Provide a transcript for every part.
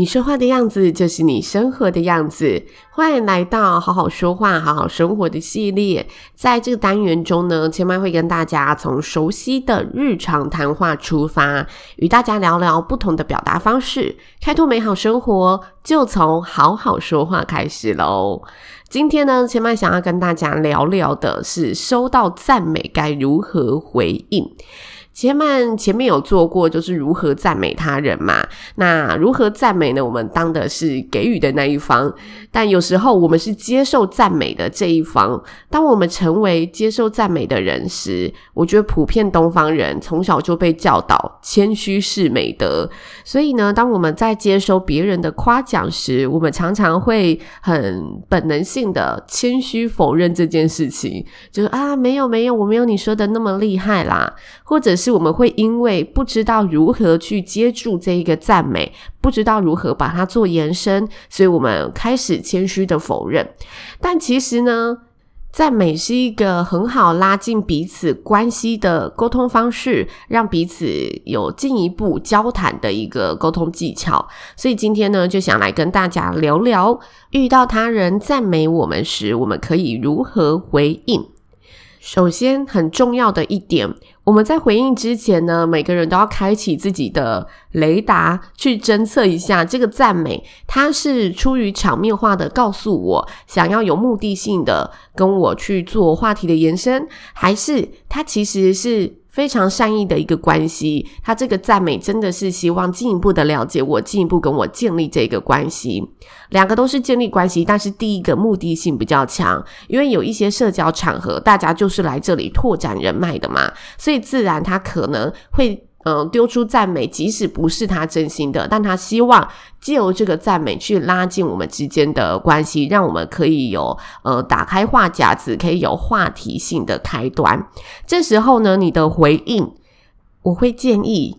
你说话的样子就是你生活的样子。欢迎来到好好说话、好好生活的系列。在这个单元中呢，千嫚会跟大家从熟悉的日常谈话出发，与大家聊聊不同的表达方式，开拓美好生活，就从好好说话开始喽。今天呢，千嫚想要跟大家聊聊的是，收到赞美该如何回应。千嫚前面有做过，就是如何赞美他人嘛。那如何赞美呢？我们当的是给予的那一方，但有时候我们是接受赞美的这一方。当我们成为接受赞美的人时，我觉得普遍东方人从小就被教导谦虚是美德。所以呢，当我们在接收别人的夸奖时，我们常常会很本能性的谦虚否认这件事情，就是啊，没有没有，我没有你说的那么厉害啦，或者。是我们会因为不知道如何去接住这一个赞美，不知道如何把它做延伸，所以我们开始谦虚的否认。但其实呢，赞美是一个很好拉近彼此关系的沟通方式，让彼此有进一步交谈的一个沟通技巧。所以今天呢，就想来跟大家聊聊，遇到他人赞美我们时，我们可以如何回应。首先，很重要的一点，我们在回应之前呢，每个人都要开启自己的雷达，去侦测一下这个赞美，它是出于场面化的告诉我，想要有目的性的跟我去做话题的延伸，还是它其实是非常善意的一个关系，他这个赞美真的是希望进一步的了解我，进一步跟我建立这个关系。两个都是建立关系，但是第一个目的性比较强，因为有一些社交场合，大家就是来这里拓展人脉的嘛，所以自然他可能会。嗯，丢出赞美，即使不是他真心的，但他希望借由这个赞美去拉近我们之间的关系，让我们可以有呃打开话匣子，可以有话题性的开端。这时候呢，你的回应，我会建议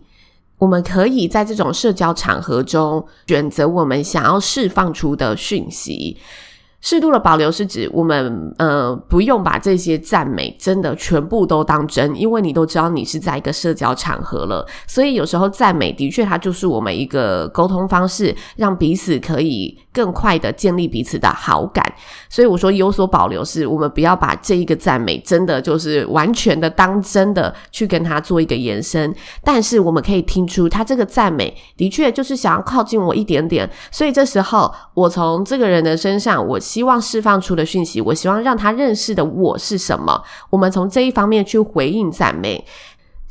我们可以在这种社交场合中选择我们想要释放出的讯息。适度的保留是指我们呃不用把这些赞美真的全部都当真，因为你都知道你是在一个社交场合了，所以有时候赞美的确它就是我们一个沟通方式，让彼此可以更快的建立彼此的好感。所以我说有所保留，是我们不要把这一个赞美真的就是完全的当真的去跟他做一个延伸，但是我们可以听出他这个赞美的确就是想要靠近我一点点，所以这时候我从这个人的身上我。希望释放出的讯息，我希望让他认识的我是什么。我们从这一方面去回应赞美。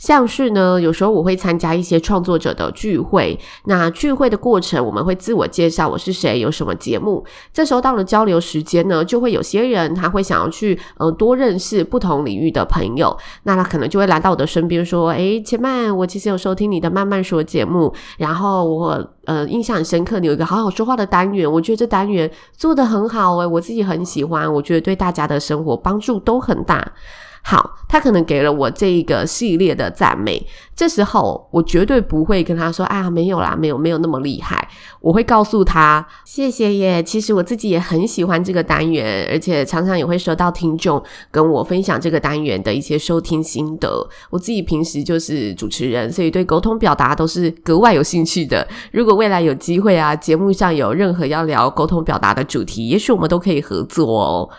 像是呢，有时候我会参加一些创作者的聚会，那聚会的过程，我们会自我介绍我是谁，有什么节目。这时候到了交流时间呢，就会有些人他会想要去呃多认识不同领域的朋友，那他可能就会来到我的身边说：“诶，千嫚，我其实有收听你的慢慢说节目，然后我呃印象很深刻，你有一个好好说话的单元，我觉得这单元做得很好诶，我自己很喜欢，我觉得对大家的生活帮助都很大。”好，他可能给了我这一个系列的赞美，这时候我绝对不会跟他说啊，没有啦，没有没有那么厉害。我会告诉他，谢谢耶。其实我自己也很喜欢这个单元，而且常常也会收到听众跟我分享这个单元的一些收听心得。我自己平时就是主持人，所以对沟通表达都是格外有兴趣的。如果未来有机会啊，节目上有任何要聊沟通表达的主题，也许我们都可以合作哦。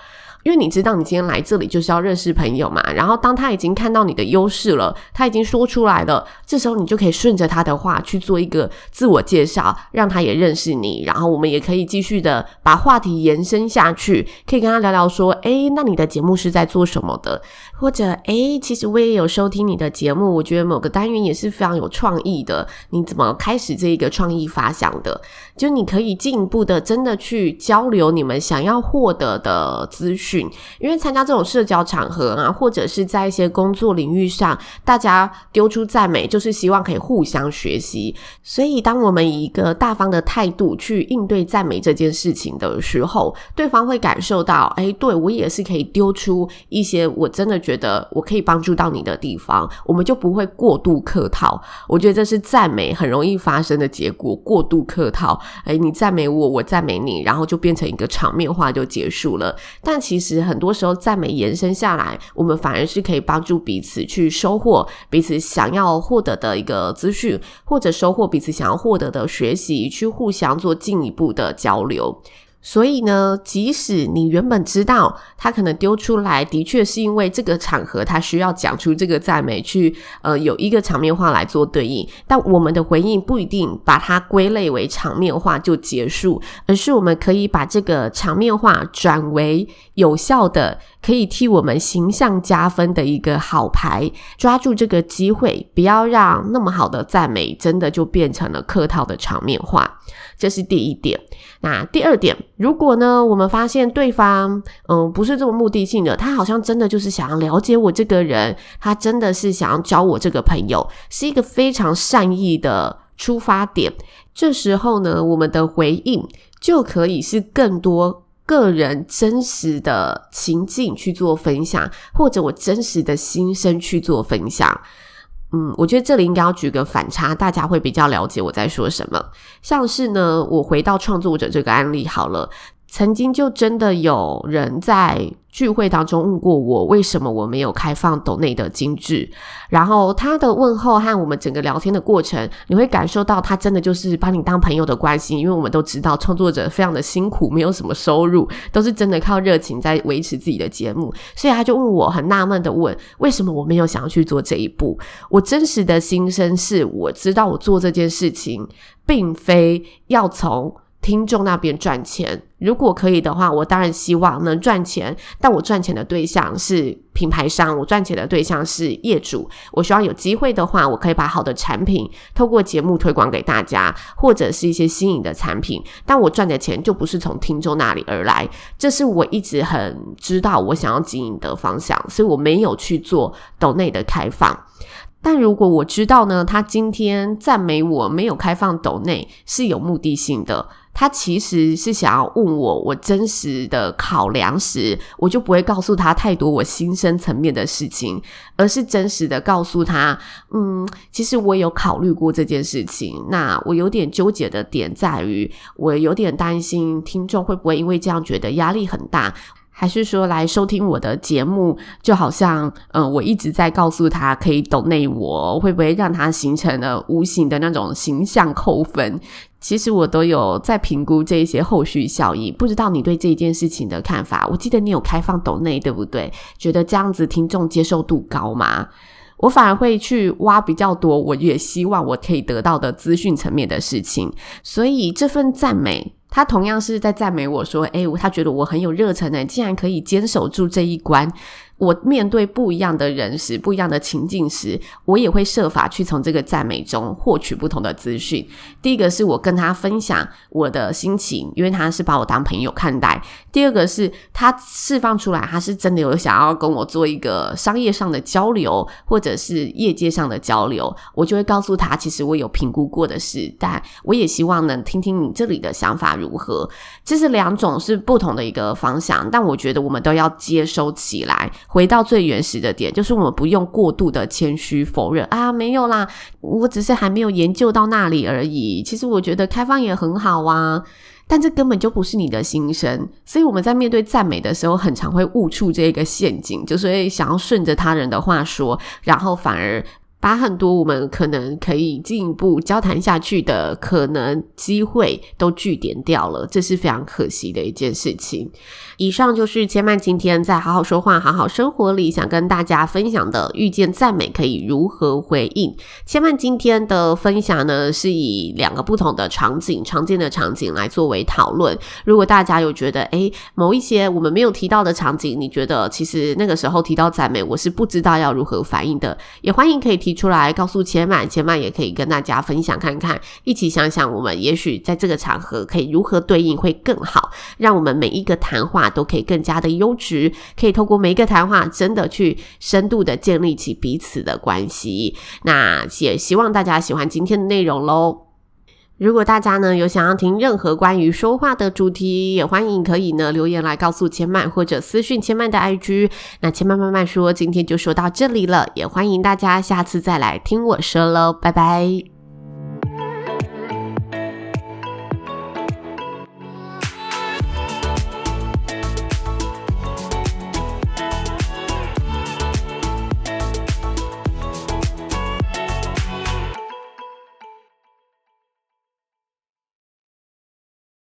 因为你知道，你今天来这里就是要认识朋友嘛。然后，当他已经看到你的优势了，他已经说出来了，这时候你就可以顺着他的话去做一个自我介绍，让他也认识你。然后，我们也可以继续的把话题延伸下去，可以跟他聊聊说：“诶，那你的节目是在做什么的？”或者“诶，其实我也有收听你的节目，我觉得某个单元也是非常有创意的。你怎么开始这一个创意发想的？”就你可以进一步的真的去交流你们想要获得的资讯。因为参加这种社交场合啊，或者是在一些工作领域上，大家丢出赞美，就是希望可以互相学习。所以，当我们以一个大方的态度去应对赞美这件事情的时候，对方会感受到，哎，对，我也是可以丢出一些我真的觉得我可以帮助到你的地方，我们就不会过度客套。我觉得这是赞美很容易发生的结果，过度客套。哎，你赞美我，我赞美你，然后就变成一个场面话就结束了。但其实很多时候，赞美延伸下来，我们反而是可以帮助彼此去收获彼此想要获得的一个资讯，或者收获彼此想要获得的学习，去互相做进一步的交流。所以呢，即使你原本知道他可能丢出来的确是因为这个场合他需要讲出这个赞美去，呃，有一个场面话来做对应，但我们的回应不一定把它归类为场面话就结束，而是我们可以把这个场面话转为有效的，可以替我们形象加分的一个好牌，抓住这个机会，不要让那么好的赞美真的就变成了客套的场面话。这是第一点。那第二点，如果呢，我们发现对方，嗯，不是这么目的性的，他好像真的就是想要了解我这个人，他真的是想要交我这个朋友，是一个非常善意的出发点。这时候呢，我们的回应就可以是更多个人真实的情境去做分享，或者我真实的心声去做分享。嗯，我觉得这里应该要举个反差，大家会比较了解我在说什么。像是呢，我回到创作者这个案例好了。曾经就真的有人在聚会当中问过我，为什么我没有开放抖内的金句？然后他的问候和我们整个聊天的过程，你会感受到他真的就是把你当朋友的关系，因为我们都知道创作者非常的辛苦，没有什么收入，都是真的靠热情在维持自己的节目，所以他就问我很纳闷的问，为什么我没有想要去做这一步？我真实的心声是，我知道我做这件事情，并非要从。听众那边赚钱，如果可以的话，我当然希望能赚钱。但我赚钱的对象是品牌商，我赚钱的对象是业主。我希望有机会的话，我可以把好的产品透过节目推广给大家，或者是一些新颖的产品。但我赚的钱就不是从听众那里而来，这是我一直很知道我想要经营的方向，所以我没有去做抖内的开放。但如果我知道呢，他今天赞美我没有开放抖内是有目的性的，他其实是想要问我我真实的考量时，我就不会告诉他太多我心声层面的事情，而是真实的告诉他，嗯，其实我有考虑过这件事情，那我有点纠结的点在于，我有点担心听众会不会因为这样觉得压力很大。还是说来收听我的节目，就好像，嗯，我一直在告诉他可以抖内我，会不会让他形成了无形的那种形象扣分？其实我都有在评估这一些后续效益。不知道你对这件事情的看法？我记得你有开放抖内，对不对？觉得这样子听众接受度高吗？我反而会去挖比较多，我也希望我可以得到的资讯层面的事情。所以这份赞美。他同样是在赞美我说：“诶，他觉得我很有热忱诶，竟然可以坚守住这一关。”我面对不一样的人时，不一样的情境时，我也会设法去从这个赞美中获取不同的资讯。第一个是我跟他分享我的心情，因为他是把我当朋友看待；第二个是他释放出来，他是真的有想要跟我做一个商业上的交流，或者是业界上的交流，我就会告诉他，其实我有评估过的事，但我也希望能听听你这里的想法如何。这是两种是不同的一个方向，但我觉得我们都要接收起来。回到最原始的点，就是我们不用过度的谦虚否认啊，没有啦，我只是还没有研究到那里而已。其实我觉得开放也很好啊，但这根本就不是你的心声。所以我们在面对赞美的时候，很常会误触这个陷阱，就所以想要顺着他人的话说，然后反而。把很多我们可能可以进一步交谈下去的可能机会都据点掉了，这是非常可惜的一件事情。以上就是千曼今天在好好说话、好好生活里想跟大家分享的，遇见赞美可以如何回应。千曼今天的分享呢，是以两个不同的场景、常见的场景来作为讨论。如果大家有觉得，诶，某一些我们没有提到的场景，你觉得其实那个时候提到赞美，我是不知道要如何反应的，也欢迎可以提。出来，告诉千嫚，千嫚也可以跟大家分享看看，一起想想，我们也许在这个场合可以如何对应会更好，让我们每一个谈话都可以更加的优质，可以透过每一个谈话，真的去深度的建立起彼此的关系。那也希望大家喜欢今天的内容喽。如果大家呢有想要听任何关于说话的主题，也欢迎可以呢留言来告诉千麦，或者私讯千麦的 IG。那千麦慢慢说，今天就说到这里了，也欢迎大家下次再来听我说喽，拜拜。